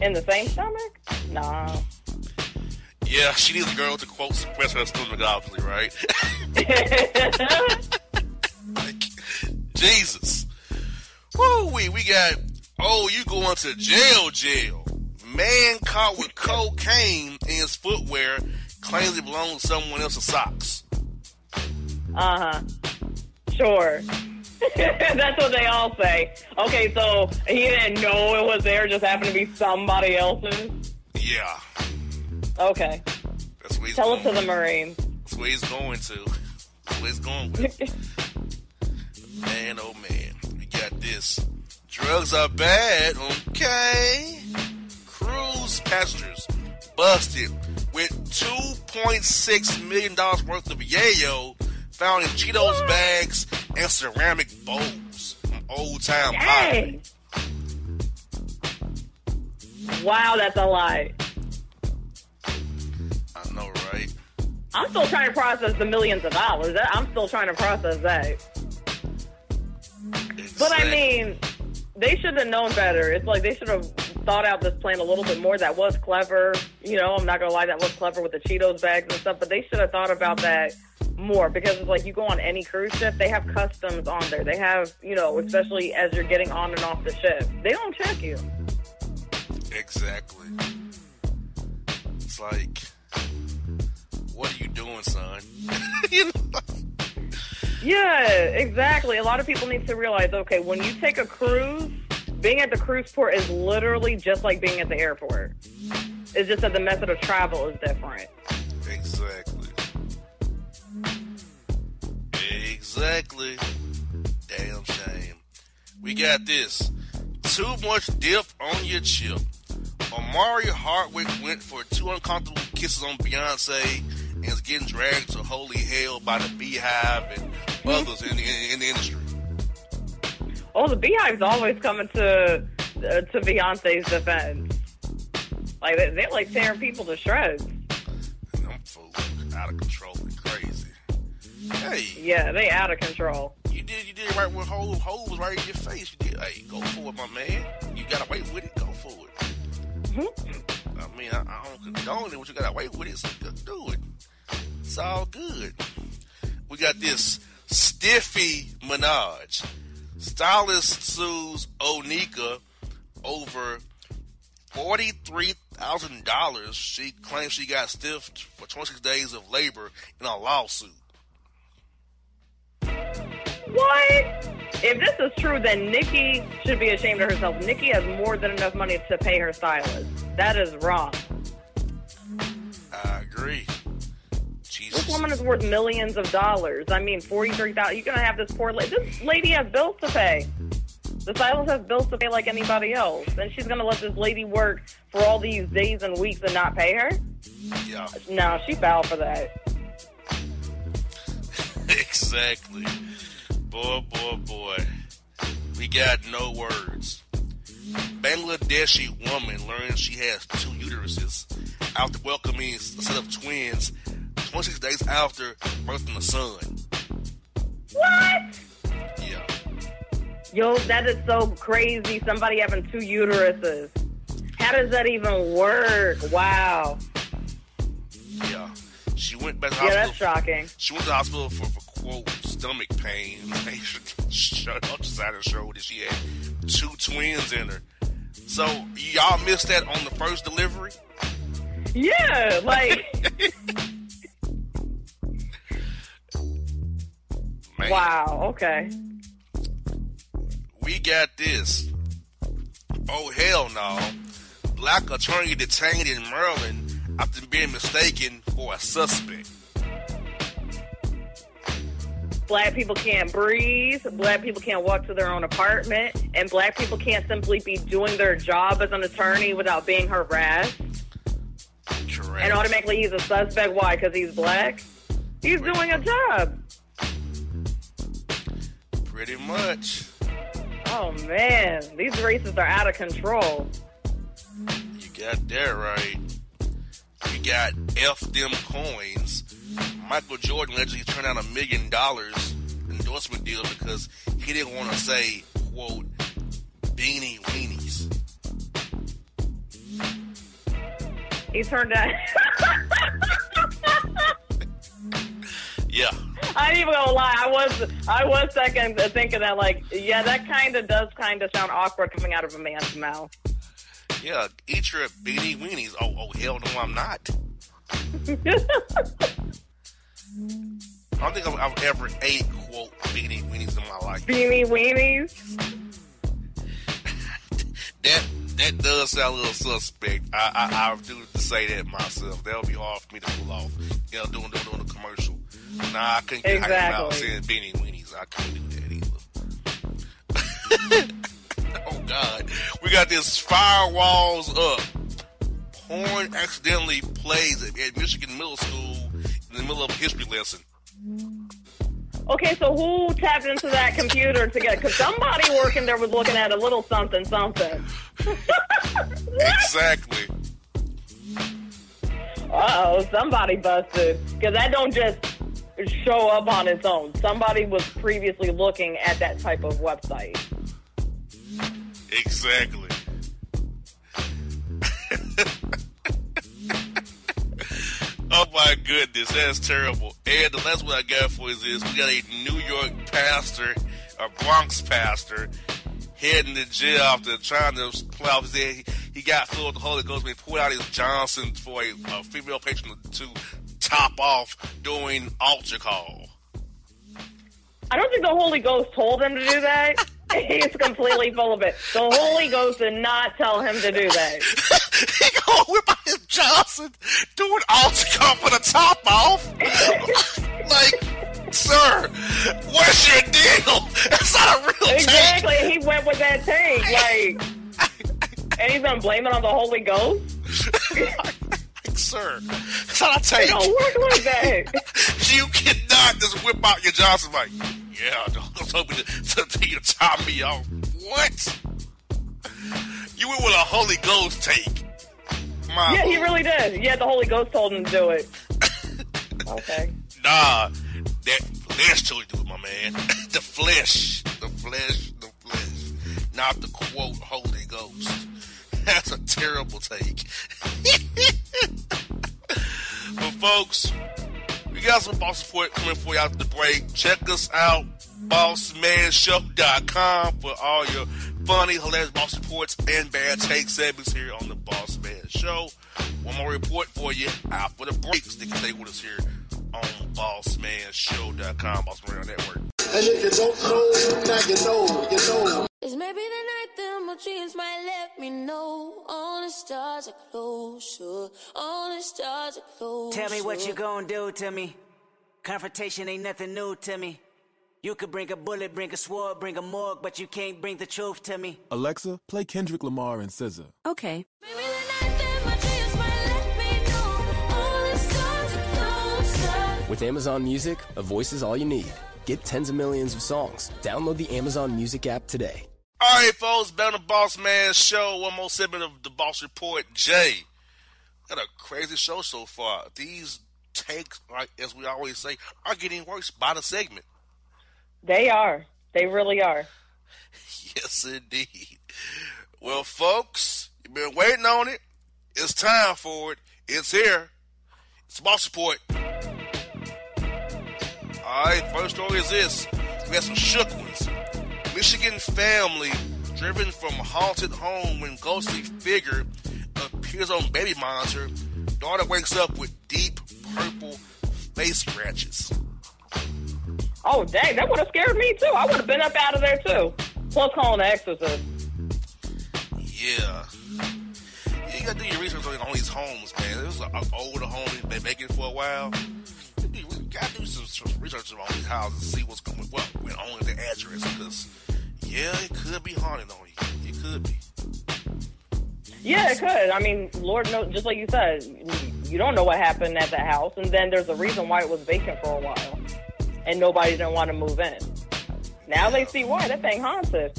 Speaker 2: in the same stomach. Nah.
Speaker 1: yeah. She needs a girl to quote suppress her stomach, obviously, right? like, Jesus. Woo we we got oh you going to jail jail. Man caught with cocaine in his footwear claims it belongs to someone else's socks.
Speaker 2: Uh huh. Sure. That's what they all say. Okay, so he didn't know it was there, just happened to be somebody else's.
Speaker 1: Yeah.
Speaker 2: Okay.
Speaker 1: That's where he's
Speaker 2: Tell it
Speaker 1: going.
Speaker 2: to the Marines.
Speaker 1: That's where he's going to. That's where he's going with. man, oh man. We got this. Drugs are bad, okay? Cruise passengers busted with $2.6 million worth of yayo found in Cheetos bags and ceramic bowls from Old time Pottery.
Speaker 2: Wow, that's a lot.
Speaker 1: I know, right?
Speaker 2: I'm still trying to process the millions of dollars. That- I'm still trying to process that. But I mean, they should have known better. It's like they should have thought out this plan a little bit more. That was clever. You know, I'm not gonna lie, that was clever with the Cheetos bags and stuff. But they should have thought about that more because it's like you go on any cruise ship, they have customs on there. They have, you know, especially as you're getting on and off the ship, they don't check you.
Speaker 1: Exactly. It's like, what are you doing, son? you know?
Speaker 2: Yeah, exactly. A lot of people need to realize, okay, when you take a cruise, being at the cruise port is literally just like being at the airport. It's just that the method of travel is different.
Speaker 1: Exactly. Exactly. Damn shame. We got this. Too much dip on your chip. Omari Hardwick went for two uncomfortable kisses on Beyonce and is getting dragged to holy hell by the BeyHive and mm-hmm. others in the, in the industry.
Speaker 2: Oh, the BeyHive's always coming to uh, to Beyonce's defense. Like they, they're like tearing people to shreds.
Speaker 1: And them fools out of control and crazy. Hey,
Speaker 2: Yeah, they out of control.
Speaker 1: you did you did it right when Ho Ho was right in your face. You did. Hey, go for it, my man. You got away with it. Go for it. I mean, I, I don't condone it, but you got away with it, so do it. It's all good. We got this Stiffy Minaj. Stylist sues Onika over forty-three thousand dollars. She claims she got stiffed for twenty-six days of labor in a lawsuit.
Speaker 2: What? If this is true, then Nikki should be ashamed of herself. Nikki has more than enough money to pay her stylist. That is wrong.
Speaker 1: I agree.
Speaker 2: This woman is worth millions of dollars. I mean, forty-three thousand. You're gonna have this poor lady. This lady has bills to pay. The stylist has bills to pay like anybody else, and she's gonna let this lady work for all these days and weeks and not pay her?
Speaker 1: Yeah,
Speaker 2: No, she foul for that.
Speaker 1: exactly. Boy, boy, boy. We got no words. Bangladeshi woman learns she has two uteruses after welcoming a set of twins 26 days after birthing a son.
Speaker 2: What?
Speaker 1: Yeah.
Speaker 2: Yo, that is so crazy. Somebody having two uteruses. How does that even work? Wow.
Speaker 1: Yeah. She went back to
Speaker 2: Yeah,
Speaker 1: hospital.
Speaker 2: that's shocking.
Speaker 1: She went to the hospital for, for quote stomach pain. They shut ultrasound and showed that she had two twins in her. So y'all missed that on the first delivery.
Speaker 2: Yeah, like,
Speaker 1: Man,
Speaker 2: wow, okay.
Speaker 1: we got this. Oh hell no! Black attorney detained in Maryland after being mistaken for a suspect.
Speaker 2: black people can't breathe, black people can't walk to their own apartment, and black people can't simply be doing their job as an attorney without being harassed.
Speaker 1: Correct.
Speaker 2: And automatically he's a suspect. Why? Because he's black? He's doing a job.
Speaker 1: Pretty much.
Speaker 2: Oh man, these races are out of control.
Speaker 1: You got that right. You got F them coins. Michael Jordan allegedly turned down a million dollars endorsement deal because he didn't want to say, quote, beanie weenies.
Speaker 2: He turned out.
Speaker 1: Yeah.
Speaker 2: I ain't even gonna lie. I was I was second uh, thinking that like yeah, that kind of does kind of sound awkward coming out of a man's mouth.
Speaker 1: Yeah. Eat your beanie weenies. Oh, oh hell no, I'm not. I don't think I've, I've ever ate, quote, beanie weenies in my life.
Speaker 2: Beanie weenies.
Speaker 1: That that does sound a little suspect. I I, I do to say that myself. That'll be hard for me to pull off. You know, doing doing, doing the commercial. Nah, I couldn't get hyped about
Speaker 2: Exactly.
Speaker 1: saying beanie weenies. I couldn't do that either. oh God, we got this firewalls up. Porn accidentally plays at, at Michigan Middle School in the middle of a history lesson.
Speaker 2: Okay, so who tapped into that computer to get? Because somebody working there was looking at a little something something.
Speaker 1: Exactly.
Speaker 2: Uh oh, somebody busted. Because that don't just show up on its own. Somebody was previously looking at that type of website.
Speaker 1: Exactly. oh my goodness, that's terrible. And the last one I got for is this: we got a New York pastor, a Bronx pastor, heading to jail after trying to play off his head. He, got filled with the Holy Ghost he pulled out his Johnson for a, a female patron to top off during altar call.
Speaker 2: I don't think the Holy Ghost told him to do that. He's completely full of it. The Holy Ghost did not tell him to do that.
Speaker 1: he gonna whip out his Johnson, doing altar call for the top off. like, sir, what's your deal? That's not a real
Speaker 2: Exactly. He went with that take. Like, and he's gonna blame it on the Holy Ghost.
Speaker 1: Like, sir, that's not a
Speaker 2: It
Speaker 1: take.
Speaker 2: don't work like that.
Speaker 1: You cannot just whip out your Johnson like, yeah, don't told me to, to, to, you to top me off. What? You went with a Holy Ghost take. My
Speaker 2: Yeah, he really did. Yeah, the Holy Ghost told him to do it. Okay.
Speaker 1: Nah, that flesh told you to do it, my man. the flesh, the flesh, the flesh, not the quote Holy Ghost. That's a terrible take. but folks, we got some boss support coming for you after the break. Check us out, bossmanshow.com for all your funny, hilarious boss reports and bad take segments here on the Boss Man Show. One more report for you after the break. Stick stay with us here on bossmanshow.com, Boss Man Radio Network.
Speaker 7: And if you don't know, now you know, you know.
Speaker 8: It's maybe the night that my dreams might let me know. All the stars are closer. All the stars are closer.
Speaker 9: Tell me what you gonna do to me. Confrontation ain't nothing new to me. You could bring a bullet, bring a sword, bring a morgue, but you can't bring the truth to me.
Speaker 6: Alexa, play Kendrick Lamar and SZA.
Speaker 10: Okay.
Speaker 8: Maybe
Speaker 4: With Amazon Music, a voice is all you need. Get tens of millions of songs. Download the Amazon Music app today.
Speaker 1: All right, folks, back on the Boss Man Show. One more segment of the Boss Report. Jay, got a crazy show so far. These takes, like as we always say, are getting worse by the segment.
Speaker 2: They are. They really are.
Speaker 1: Yes, indeed. Well, folks, you've been waiting on it. It's time for it. It's here. It's Boss Report. All right, first story is this. We got some shook ones. Michigan family driven from haunted home when ghostly figure appears on baby monitor. Daughter wakes up with deep purple face scratches.
Speaker 2: Oh, dang, that would have scared me too. I would have been up out of there too. Plus calling the exorcist.
Speaker 1: Yeah. You gotta do your research on, on these homes, man. This is an older home they've been making for a while. You gotta do some, some research on these houses see what's going what with the address because yeah, it could be haunted on you. It could be.
Speaker 2: Yeah, it could. I mean, Lord knows, just like you said, you don't know what happened at that house, and then there's a reason why it was vacant for a while, and nobody didn't want to move in. Now they see why that thing haunted.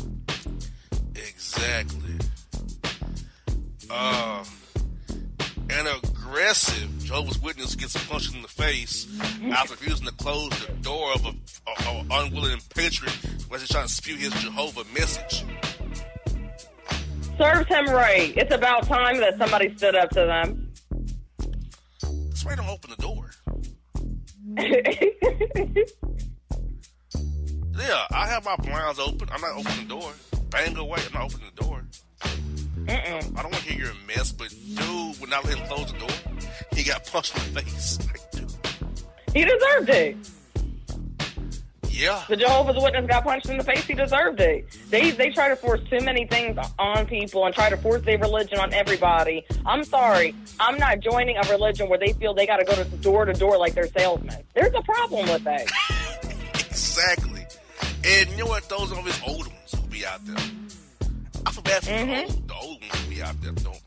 Speaker 1: Exactly. Uh, an aggressive Jehovah's Witness gets punched in the face after refusing to close the door of a, a, a unwilling patron as he's trying to spew his Jehovah message.
Speaker 2: Serves him right. It's about time that somebody stood up to them.
Speaker 1: Somebody don't open the door. Yeah, I have my blinds open. I'm not opening the door. Bang away. I'm not opening the door.
Speaker 2: Mm-mm.
Speaker 1: I don't want to hear your mess, but dude would not let him close the door. He got punched in the face. Like, dude.
Speaker 2: He deserved it.
Speaker 1: Yeah.
Speaker 2: The Jehovah's Witness got punched in the face. He deserved it. They they try to force too many things on people and try to force their religion on everybody. I'm sorry. I'm not joining a religion where they feel they got to go to door to door like they're salesmen. There's a problem with that.
Speaker 1: Exactly. And you know what? Those are these old ones will be out there. Bad for mm-hmm. oh, the, old, ones be out there don't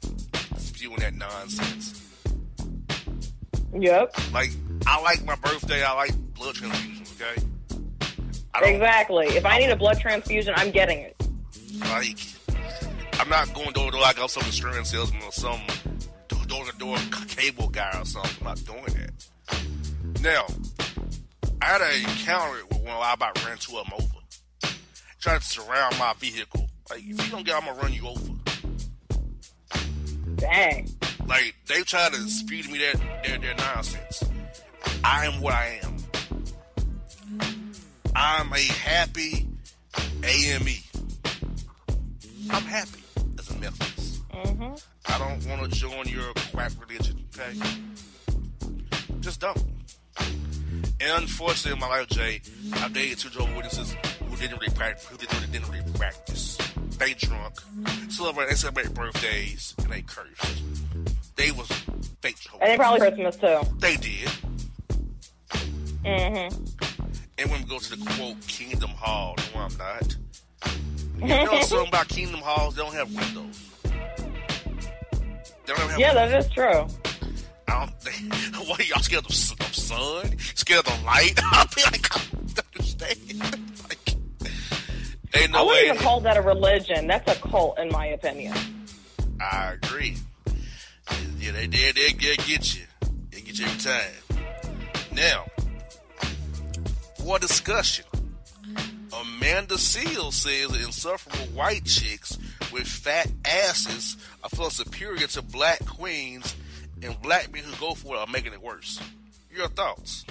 Speaker 1: spewing that nonsense.
Speaker 2: Yep.
Speaker 1: Like, I like my birthday. I like blood transfusion, okay? I don't
Speaker 2: Exactly. If I need a blood transfusion, I'm getting it.
Speaker 1: like, I'm not going door to door like I'm some insurance salesman or some door to door cable guy or something. I'm not doing that. Now, I had an encounter with one I about ran two of them over. Tried to surround my vehicle. Like, if you don't get, I'm gonna run you over.
Speaker 2: Dang.
Speaker 1: Like, they try to spew to me their, their, their nonsense. I am what I am. I'm a happy AME. I'm happy as a Methodist.
Speaker 2: Mm-hmm.
Speaker 1: I don't want to join your quack religion, okay? Just don't. And unfortunately, in my life, Jay, I've dated two Jehovah's Witnesses who didn't really practice. Who didn't, didn't really practice. They drunk, celebrate, they celebrate birthdays, and they cursed. They was fake Jehovah's.
Speaker 2: And they probably Christmas too.
Speaker 1: They did.
Speaker 2: Mm-hmm.
Speaker 1: And when we go to the quote Kingdom Hall, no, I'm not. You know something about Kingdom Halls? They don't have windows. They don't have
Speaker 2: Yeah,
Speaker 1: windows.
Speaker 2: that is true.
Speaker 1: I don't think. What are y'all scared of, of sun? Scared of the light? I'll be like, I don't understand. Ain't
Speaker 2: I wouldn't
Speaker 1: way.
Speaker 2: even call that a religion. That's a cult, in my opinion.
Speaker 1: I agree. Yeah, they did. They, they get you. They get you every time. Now, for discussion, Amanda Seales says insufferable white chicks with fat asses are feeling superior to black queens, and black men who go for it are making it worse. Your thoughts?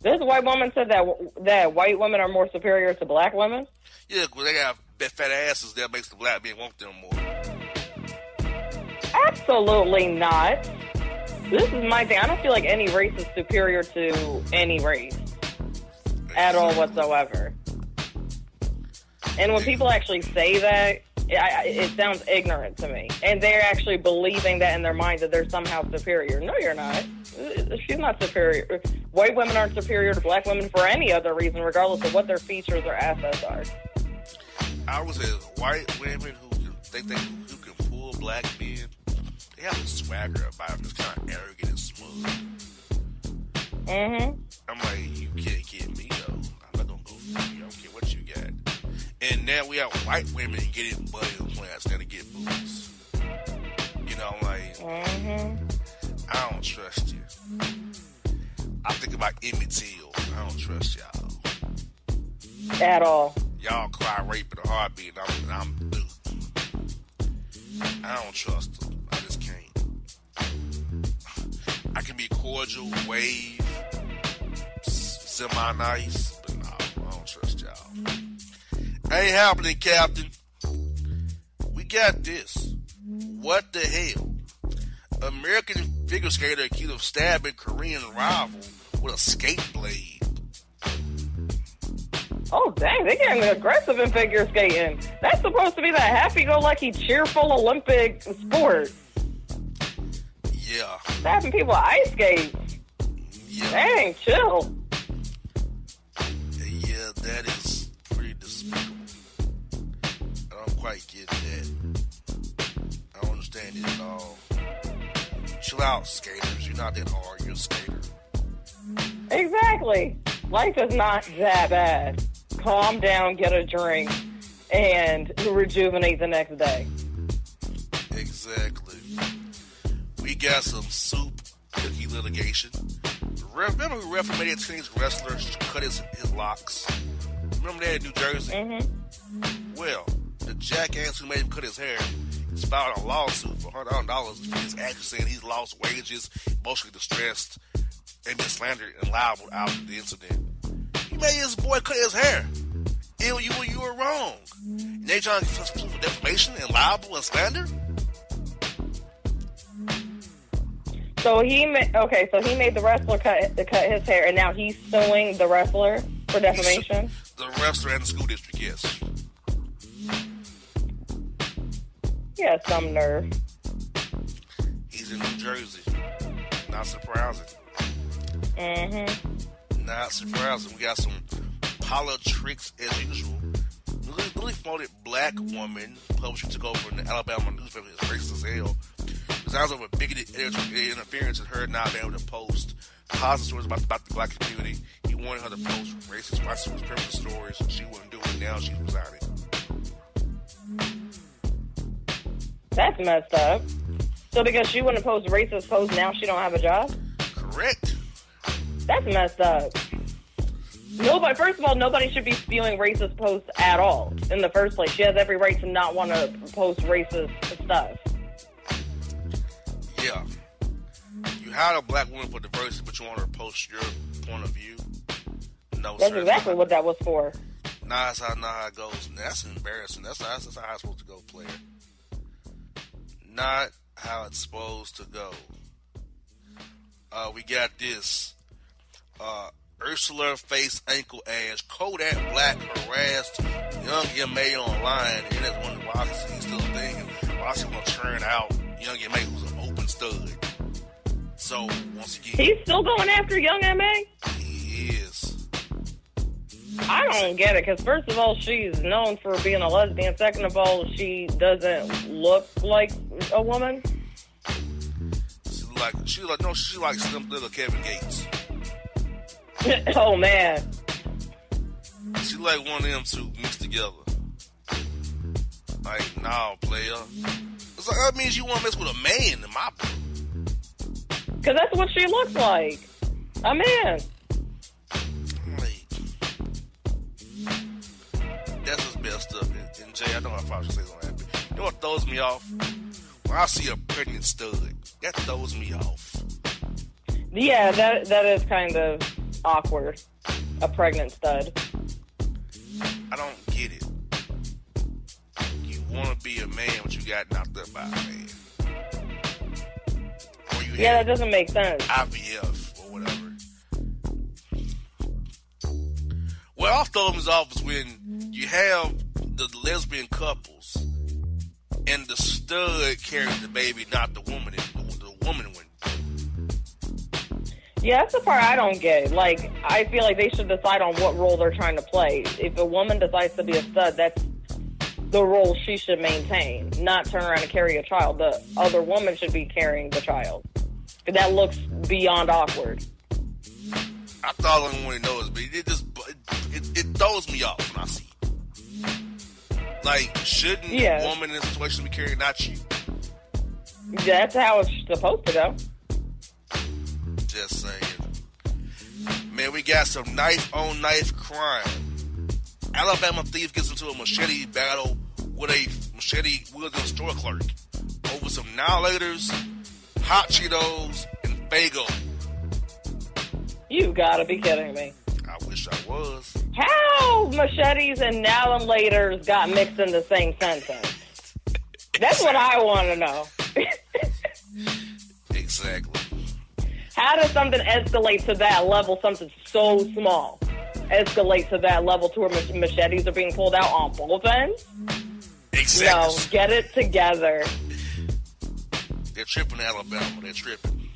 Speaker 2: This white woman said that that white women are more superior to black women.
Speaker 1: Yeah, 'cause they got fat asses that makes the black men want them more.
Speaker 2: Absolutely not. This is my thing. I don't feel like any race is superior to any race at all whatsoever. And when people actually say that, I- it sounds ignorant to me. And they're actually believing that in their mind that they're somehow superior. No, you're not. She's not superior. White women aren't superior to black women for any other reason, regardless of what their features or assets are.
Speaker 1: I would say white women who can think they who can fool black men, they have a swagger about them, just kind of arrogant and smooth.
Speaker 2: Mm-hmm.
Speaker 1: I'm like, you can't And now we have white women getting butt implants instead of get boobs. You know, I'm like,
Speaker 2: Mm-hmm.
Speaker 1: I don't trust you. I think about Emmett Till. I don't trust y'all.
Speaker 2: At all.
Speaker 1: Y'all cry rape in a heartbeat. And I'm, and I'm through. I don't trust them. I just can't. I can be cordial, wave, semi nice, Ain't happening, Captain. We got this. What the hell? American figure skater accused of stabbing Korean rival with a skate blade.
Speaker 2: Oh, dang, they getting aggressive in figure skating. That's supposed to be that happy-go-lucky, cheerful Olympic sport.
Speaker 1: Yeah,
Speaker 2: Stabbing people ice skates. Dang, chill.
Speaker 1: Quite get that. I don't understand it at all. Chill out, skaters. You're not that hard. You're a skater.
Speaker 2: Exactly. Life is not that bad. Calm down, get a drink, and rejuvenate the next day.
Speaker 1: Exactly. We got some soup cookie litigation. Remember made a teenage wrestler cut his, his locks? Remember that in New Jersey?
Speaker 2: Mm-hmm.
Speaker 1: Well, the jackass who made him cut his hair is filed a lawsuit for $100 for his actions saying he's lost wages, emotionally distressed, and been slandered and liable of the incident. He made his boy cut his hair. Ill, you, you were wrong. And they trying to get for defamation and libel and slander?
Speaker 2: So he ma- okay. So he made the wrestler cut cut his hair, and now he's suing the wrestler for defamation.
Speaker 1: The wrestler and the school district, yes.
Speaker 2: Yeah, some nerve.
Speaker 1: He's in New Jersey. Not surprising.
Speaker 2: Mm-hmm.
Speaker 1: Not surprising. We got some politics as usual. Newly, promoted black woman publisher took over in the Alabama newspaper is racist as hell. Resigns over bigoted interference and her not being able to post positive stories about, about the black community. He wanted her to post racist, white supremacist stories. She wouldn't do it. Now she's resigning.
Speaker 2: That's messed up. So because she wouldn't post racist posts, now she don't have a job.
Speaker 1: Correct.
Speaker 2: That's messed up. Nobody. First of all, nobody should be spewing racist posts at all in the first place. She has every right to not want to post racist stuff.
Speaker 1: Yeah. You hired a black woman for diversity, but you want her to post your point of view? No,
Speaker 2: That's
Speaker 1: sir.
Speaker 2: exactly what that was for.
Speaker 1: Nah, that's how, not how it goes. That's embarrassing. That's, that's, that's how it's supposed to go, player. Not how it's supposed to go. Uh, we got this. Uh, Ursula face ankle ash. Kodak Black harassed Young M.A online, and that's one why he's still a thing. And why she gonna turn out Young M.A who's an open stud. So once again,
Speaker 2: He's still going after Young M.A. I don't get it because first of all, she's known for being a lesbian. Second of all, she doesn't look like a woman.
Speaker 1: She like she like no, she like slim little Kevin Gates.
Speaker 2: oh man,
Speaker 1: She like one of them two mixed together. Like, nah, player. It's like that means you want to mess with a man in my book.
Speaker 2: because that's what she looks like. A man.
Speaker 1: Jay, I know I probably say something happy. You know what throws me off? When I see a pregnant stud, that throws me off.
Speaker 2: Yeah, that that is kind of awkward. A pregnant stud.
Speaker 1: I don't get it. You want to be a man, but you got knocked up by a man. Or you
Speaker 2: Yeah, that doesn't make sense.
Speaker 1: IVF or whatever. What I'll throw them off is when you have the lesbian couples and the stud carries the baby, not the woman. The, the woman one.
Speaker 2: Yeah, that's the part I don't get. Like, I feel like they should decide on what role they're trying to play. If a woman decides to be a stud, that's the role she should maintain, not turn around and carry a child. The other woman should be carrying the child. That looks beyond awkward.
Speaker 1: I thought I only one to know but it just it, it throws me off when I see. Like, shouldn't
Speaker 2: Yeah.
Speaker 1: the woman in this situation be carrying, not you?
Speaker 2: That's how it's supposed to go.
Speaker 1: Just saying. Man, we got some knife on knife crime. Alabama thief gets into a machete battle with a machete wielding store clerk over some Now and Laters, Hot Cheetos, and Faygo.
Speaker 2: You gotta be kidding me.
Speaker 1: I wish I was.
Speaker 2: How machetes and now and laters got mixed in the same sentence? That's what I want to know.
Speaker 1: Exactly.
Speaker 2: How does something escalate to that level, something so small, escalate to that level to where mach- machetes are being pulled out on both ends?
Speaker 1: Exactly.
Speaker 2: No, get it together.
Speaker 1: They're tripping Alabama. They're tripping.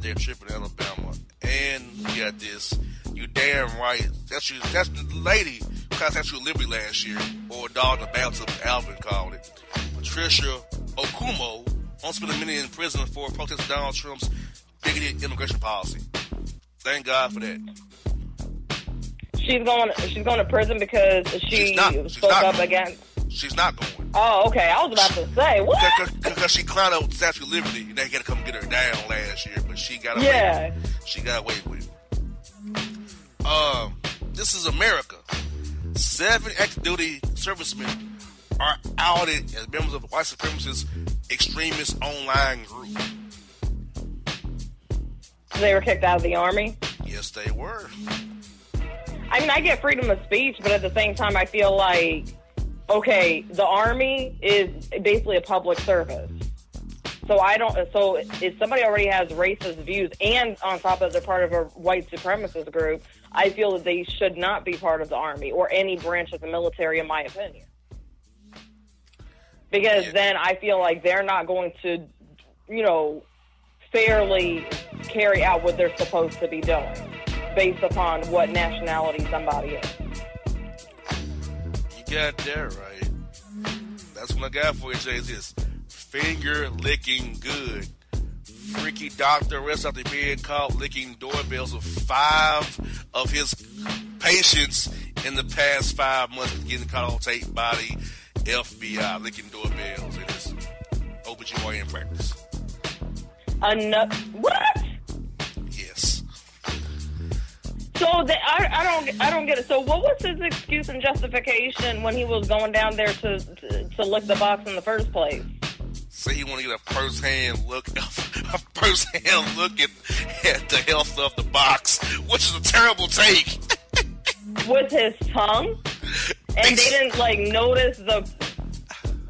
Speaker 1: They're tripping in Alabama. And we got this. You damn right. That's you. That's the lady Constitutional Liberty last year, or dog the bathtub, Alvin called it. Patricia Okoumou won't spend a minute in prison for protesting Donald Trump's bigoted immigration policy. Thank God for that.
Speaker 2: She's going. She's going to prison because she
Speaker 1: She's not- she's
Speaker 2: spoke up
Speaker 1: going.
Speaker 2: against.
Speaker 1: She's not going.
Speaker 2: Oh, okay. I was about to say what?
Speaker 1: Because she clowned out Statue of Liberty, and they had to come get her down last year, but she got away.
Speaker 2: Yeah.
Speaker 1: She got away with it. Um, this is America. Seven active duty servicemen are outed as members of a white supremacist extremist online group.
Speaker 2: They were kicked out of the army.
Speaker 1: Yes, they were.
Speaker 2: I mean, I get freedom of speech, but at the same time, I feel like, okay, the army is basically a public service. So I don't. So if somebody already has racist views, and on top of they're part of a white supremacist group, I feel that they should not be part of the army or any branch of the military, in my opinion. Because then I feel like they're not going to, you know, fairly carry out what they're supposed to be doing based upon what nationality somebody is.
Speaker 1: You got that right. That's what I got for you, Jay. Is this finger licking good? Freaky doctor arrests after being caught licking doorbells of five of his patients in the past five months, getting caught on tape by the FBI licking doorbells in his OBGYN practice.
Speaker 2: Enough. What?
Speaker 1: Yes.
Speaker 2: So the, I, I don't I don't get it. So what was his excuse and justification when he was going down there to to, to lick the box in the first place?
Speaker 1: Say he want to get a first hand look, first hand look at, at the health of the box, which is a terrible take.
Speaker 2: With his tongue, and they didn't like notice the,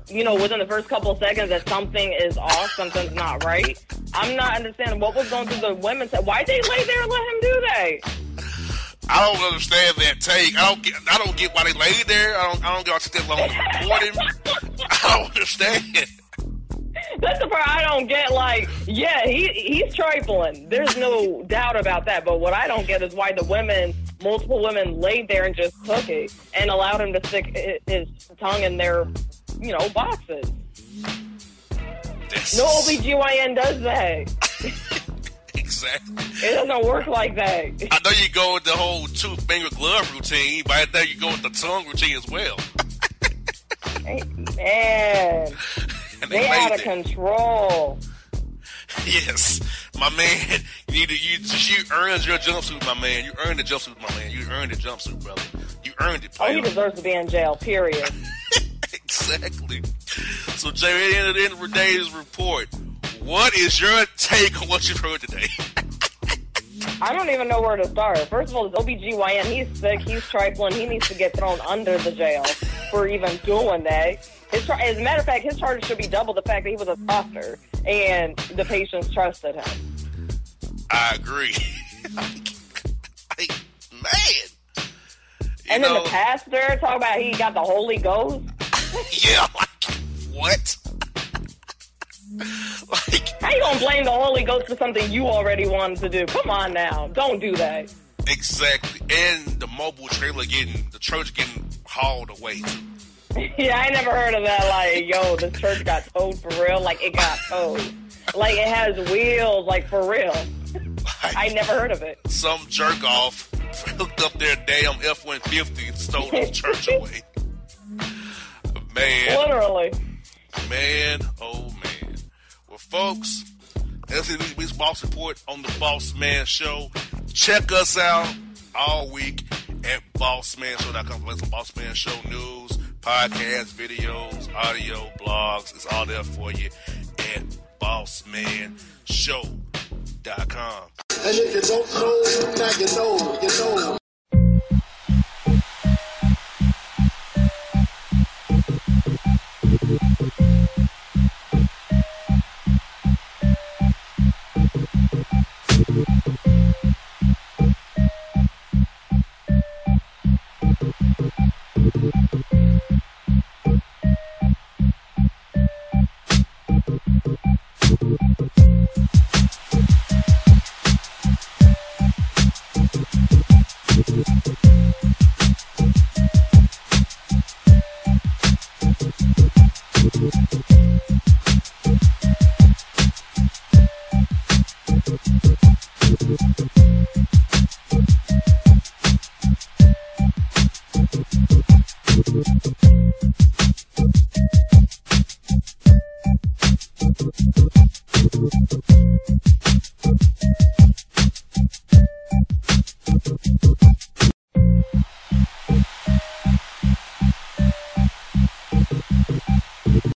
Speaker 2: you know, within the first couple of seconds that something is off, something's not right. I'm not understanding what was going through the women's head. Why they lay there and let him do that?
Speaker 1: I don't understand that take. I don't get. I don't get why they laid there. I don't. I don't get why they that long report him. I don't understand.
Speaker 2: That's the part I don't get. Like, yeah, he he's trifling. There's no doubt about that. But what I don't get is why the women, multiple women, laid there and just took it and allowed him to stick his tongue in their, you know, boxes. No OBGYN does that.
Speaker 1: Exactly.
Speaker 2: It doesn't work like that.
Speaker 1: I know you go with the whole two finger glove routine, but I know you go with the tongue routine as well.
Speaker 2: Man,
Speaker 1: And
Speaker 2: they
Speaker 1: laid
Speaker 2: out of
Speaker 1: there.
Speaker 2: control.
Speaker 1: Yes, my man. You need to. You, you earned your jumpsuit, my man. You earned the jumpsuit, my man. You earned the jumpsuit, brother. You earned it,
Speaker 2: Oh, he deserves to be in jail. Period.
Speaker 1: exactly. So, Jay, at the end of the day's report, what is your take on what you've heard today?
Speaker 2: I don't even know where to start. First of all, it's OBGYN. He's sick. He's trifling. He needs to get thrown under the jail for even doing that. His, as a matter of fact, his charges should be double the fact that he was a doctor and the patients trusted him.
Speaker 1: I agree. Like, man.
Speaker 2: and
Speaker 1: know-
Speaker 2: then the pastor talk about he got the Holy Ghost.
Speaker 1: Yeah, like, what?
Speaker 2: How you gonna blame the Holy Ghost for something you already wanted to do? Come on now, don't do that.
Speaker 1: Exactly. And the mobile trailer getting, the church getting hauled away, too.
Speaker 2: yeah, I never heard of that. Like, yo, the church got towed for real. Like, it got towed. Like, it has wheels. Like, for real. I never heard of it.
Speaker 1: Some jerk off hooked up their damn F 150 and stole the church away. Man.
Speaker 2: Literally.
Speaker 1: Man, oh man. Well, folks, that's it this week's Boss Report on the Boss Man Show. Check us out all week at bossmanshow.com for some Boss Man Show news, podcasts, videos, audio, blogs. It's all there for you at bossmanshow.com.
Speaker 7: And if you don't know, now you know, you know.